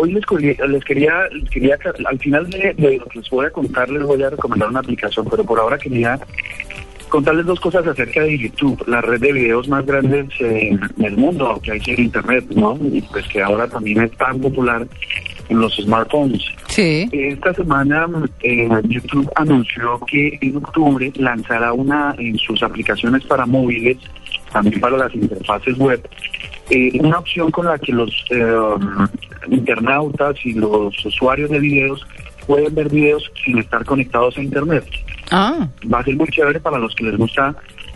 hoy les, quería, les quería, al final de, de, lo que les voy a contar, les voy a recomendar una aplicación, pero por ahora quería contarles dos cosas acerca de YouTube, la red de videos más grande en el mundo que hay en Internet, ¿no? Y pues que ahora también es tan popular en los smartphones. Sí. Esta semana eh, YouTube anunció que en octubre lanzará una en sus aplicaciones para móviles, también para las interfaces web, eh, una opción con la que los eh, internautas y los usuarios de videos pueden ver videos sin estar conectados a Internet. Ah. Va a ser muy chévere para los que les gusta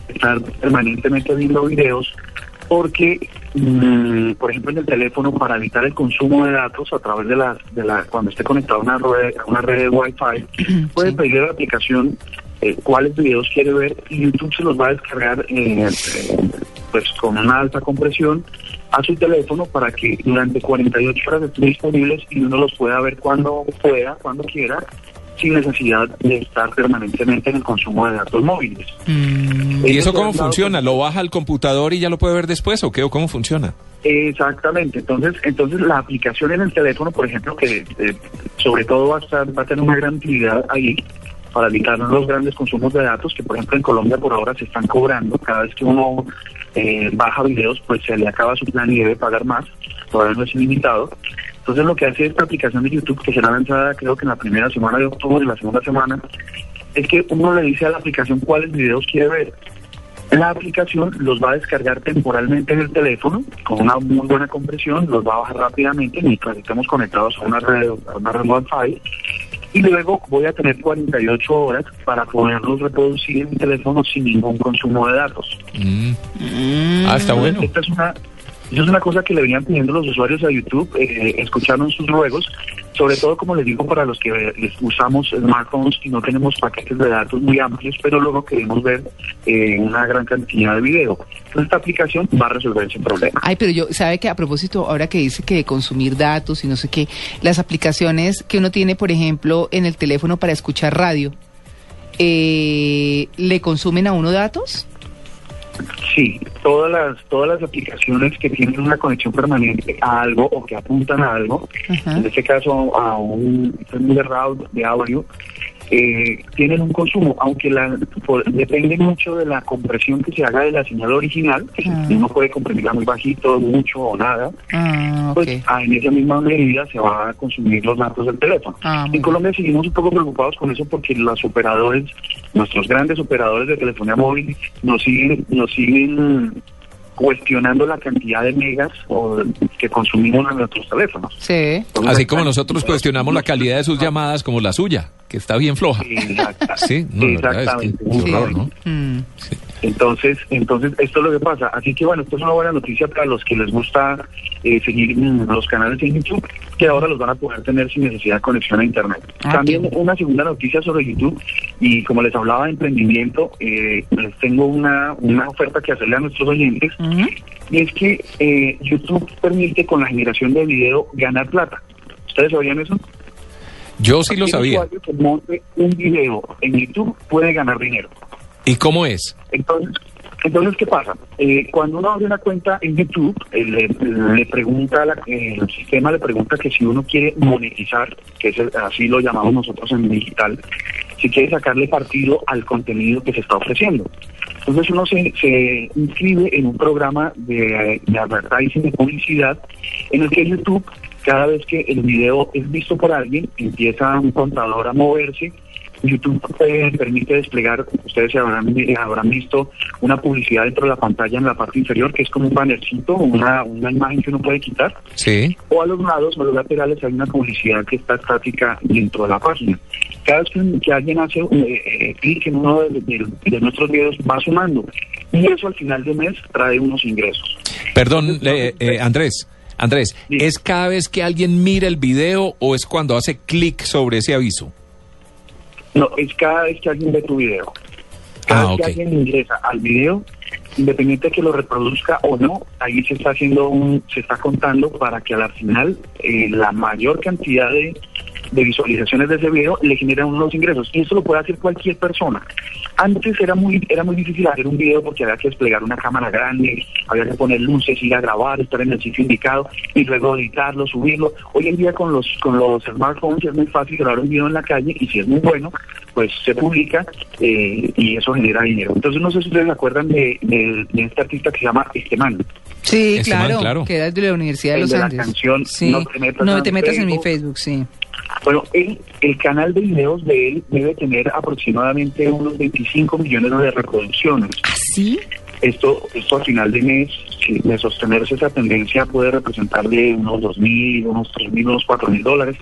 estar permanentemente viendo videos porque, mm, por ejemplo, en el teléfono, para evitar el consumo de datos a través de la, de la cuando esté conectado a una red, a una red de Wi-Fi, puede Sí. pedirle a la aplicación eh, cuáles videos quiere ver y YouTube se los va a descargar eh, eh, pues con una alta compresión a su teléfono para que durante 48 horas estén disponibles y uno los pueda ver cuando pueda, cuando quiera, sin necesidad de estar permanentemente en el consumo de datos móviles. Mm, ¿Y eso cómo funciona? ¿Lo baja al computador y ya lo puede ver después o qué? ¿O cómo funciona? Exactamente, entonces, entonces la aplicación en el teléfono, por ejemplo, que eh, sobre todo va a, estar, va a tener una gran utilidad ahí para evitar los grandes consumos de datos que, por ejemplo, en Colombia por ahora se están cobrando. Cada vez que uno eh, baja videos, pues se le acaba su plan y debe pagar más. Todavía no es ilimitado. Entonces, lo que hace esta aplicación de YouTube, que será lanzada creo que en la primera semana de octubre y la segunda semana, es que uno le dice a la aplicación cuáles videos quiere ver. La aplicación los va a descargar temporalmente en el teléfono con una muy buena compresión, los va a bajar rápidamente mientras estemos conectados a una red, a una red Wi-Fi y luego voy a tener 48 horas para poderlos reproducir en mi teléfono sin ningún consumo de datos. Mm. mm. Ah, está bueno. Esta es una, esa es una cosa que le venían pidiendo los usuarios a YouTube, eh, escucharon sus ruegos, sobre todo como les digo para los que eh, usamos smartphones y no tenemos paquetes de datos muy amplios, pero luego queremos ver eh, una gran cantidad de video. Entonces esta aplicación va a resolver ese problema. Ay, pero yo, ¿sabe que a propósito, ahora que dice que consumir datos y no sé qué, las aplicaciones que uno tiene, por ejemplo, en el teléfono para escuchar radio, eh, ¿le consumen a uno datos? Sí, todas las todas las aplicaciones que tienen una conexión permanente a algo o que apuntan a algo, Ajá. en este caso a un route de audio, eh, tienen un consumo, aunque la, por- depende mucho de la compresión que se haga de la señal original, Ah. uno puede comprimirla muy bajito, mucho o nada, Ah, pues ah, en esa misma medida se va a consumir los datos del teléfono. Ah, en Colombia seguimos un poco preocupados con eso porque los operadores, nuestros grandes operadores de telefonía móvil, nos siguen, nos siguen cuestionando la cantidad de megas o, que consumimos en nuestros teléfonos. Sí. Entonces, Así como nosotros cuestionamos la calidad de sus llamadas como la suya, que está bien floja. Sí, no, la verdad es que exactamente. Mm. Entonces, entonces esto es lo que pasa. Así que bueno, esto es una buena noticia para los que les gusta eh, seguir mm, los canales en YouTube, que ahora los van a poder tener sin necesidad de conexión a Internet. Ah, También una segunda noticia sobre YouTube, y como les hablaba de emprendimiento, eh, les tengo una, una oferta que hacerle a nuestros oyentes, y es que eh, YouTube permite con la generación de video ganar plata. ¿Ustedes sabían eso? Yo sí lo sabía. que monte un video en YouTube puede ganar dinero. ¿Y cómo es? Entonces, entonces ¿qué pasa? Eh, cuando uno abre una cuenta en YouTube, eh, le, le pregunta, la- eh, el sistema le pregunta que si uno quiere monetizar, que es el- así lo llamamos nosotros en digital, si quiere sacarle partido al contenido que se está ofreciendo. Entonces uno se, se inscribe en un programa de, de advertising, de publicidad, en el que YouTube, cada vez que el video es visto por alguien, empieza un contador a moverse YouTube eh, permite desplegar, ustedes se habrán, eh, habrán visto una publicidad dentro de la pantalla en la parte inferior, que es como un bannercito, una, una imagen que uno puede quitar, Sí. o a los lados, a los laterales, hay una publicidad que está estática dentro de la página. Cada vez que, que alguien hace eh, eh, clic en uno de, de- de nuestros videos, va sumando. Y eso al final de mes trae unos ingresos. Perdón, eh, eh, Andrés. Andrés. ¿es cada vez que alguien mira el video o es cuando hace clic sobre ese aviso? No, es cada vez que alguien ve tu video. Cada Ah, vez que alguien ingresa al video, independiente de que lo reproduzca o no, ahí se está haciendo un, se está contando para que al final eh, la mayor cantidad de, de visualizaciones de ese video le generan unos ingresos y eso lo puede hacer cualquier persona. Antes era muy era muy difícil hacer un video porque había que desplegar una cámara grande, había que poner luces, ir a grabar, estar en el sitio indicado y luego editarlo, subirlo. Hoy en día con los con los smartphones es muy fácil grabar un video en la calle y si es muy bueno, pues se publica eh, y eso genera dinero. Entonces no sé si ustedes se acuerdan de, de, de este artista que se llama Esteman. Sí, Este man, claro, claro. que era de la Universidad de El los de la canción sí. No te metas No en te metas en mi. Facebook, sí. Bueno, él, el canal de videos de él debe tener aproximadamente unos 25 millones de reproducciones. ¿Ah, sí? Esto, esto a final de mes, si de sostenerse esa tendencia, puede representarle unos 2.000, unos 3.000, unos 4.000 dólares.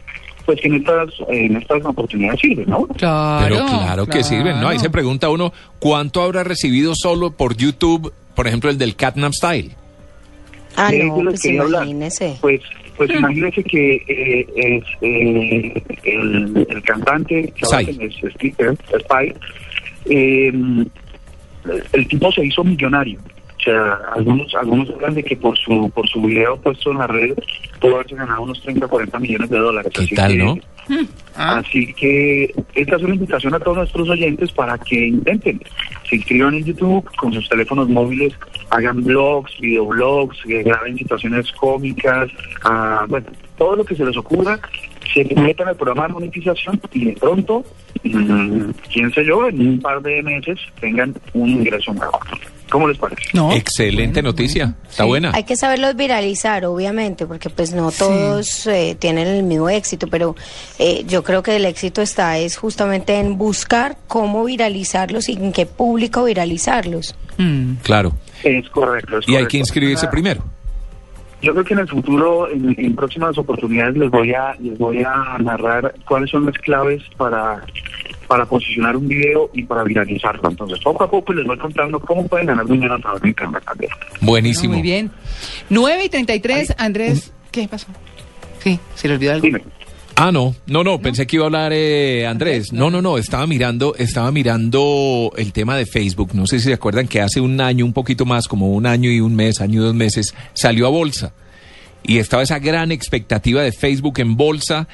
Pues que en estas, en estas oportunidades sirve, ¿no? Claro. Pero claro que sirven, ¿no? Ahí se pregunta uno, ¿cuánto habrá recibido solo por YouTube, por ejemplo, el del Catnap Style? Ah, no, pues quería hablar. imagínese. Pues, pues imagínese que eh, es, eh, el, el cantante, que Steve, Spy, eh, el tipo se hizo millonario. O sea, algunos algunos hablan de que por su por su video puesto en la red pudo haberse ganado unos 30, 40 millones de dólares. ¿Qué Así tal, que- no? Ah. Así que esta es una invitación a todos nuestros oyentes para que intenten, se inscriban en YouTube con sus teléfonos móviles, hagan blogs, videoblogs, graben situaciones cómicas, ah, bueno, todo lo que se les ocurra, se metan al programa de monetización y de pronto, mm, quién sé yo, en un par de meses tengan un ingreso nuevo. ¿Cómo les parece? No. Excelente Bueno, noticia, bueno. está Sí. buena. Hay que saberlos viralizar, obviamente, porque pues no todos eh, tienen el mismo éxito, pero eh, yo creo que el éxito está es justamente en buscar cómo viralizarlos y en qué público viralizarlos. Mm. Claro. Es correcto. es Y hay que inscribirse Ah, primero. Yo creo que en el futuro, en, en próximas oportunidades, les voy a les voy a narrar cuáles son las claves para para posicionar un video y para viralizarlo. Entonces, poco a poco les voy contando cómo pueden ganar dinero a través de Internet también. Buenísimo. Muy bien. 9 y 33, Andrés, ¿qué pasó? Sí, se le olvidó algo. Dime. Ah, no, no, no, pensé que iba a hablar eh, Andrés. No, no, no, estaba mirando, estaba mirando el tema de Facebook. No sé si se acuerdan que hace un año, un poquito más, como un año y un mes, año y dos meses, salió a bolsa. Y estaba esa gran expectativa de Facebook en bolsa.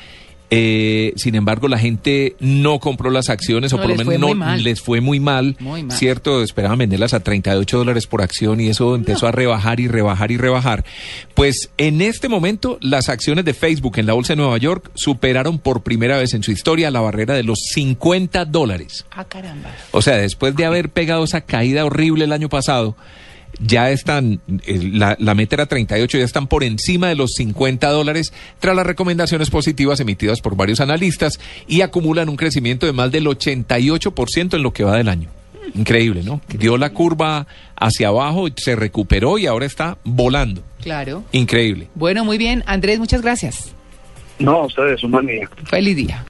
Eh, sin embargo, la gente no compró las acciones, o por lo menos no les fue muy mal. Muy mal. ¿Cierto? Esperaban venderlas a 38 dólares por acción y eso empezó a rebajar y rebajar y rebajar. Pues en este momento, las acciones de Facebook en la Bolsa de Nueva York superaron por primera vez en su historia la barrera de los 50 dólares. Ah, caramba. O sea, después de haber pegado esa caída horrible el año pasado, ya están, eh, la, la meta era 38, ya están por encima de los 50 dólares tras las recomendaciones positivas emitidas por varios analistas y acumulan un crecimiento de más del 88% en lo que va del año. Increíble, ¿no? Dio la curva hacia abajo, se recuperó y ahora está volando. Claro. Increíble. Bueno, muy bien. Andrés, muchas gracias. No, ustedes, un buen día. Feliz día.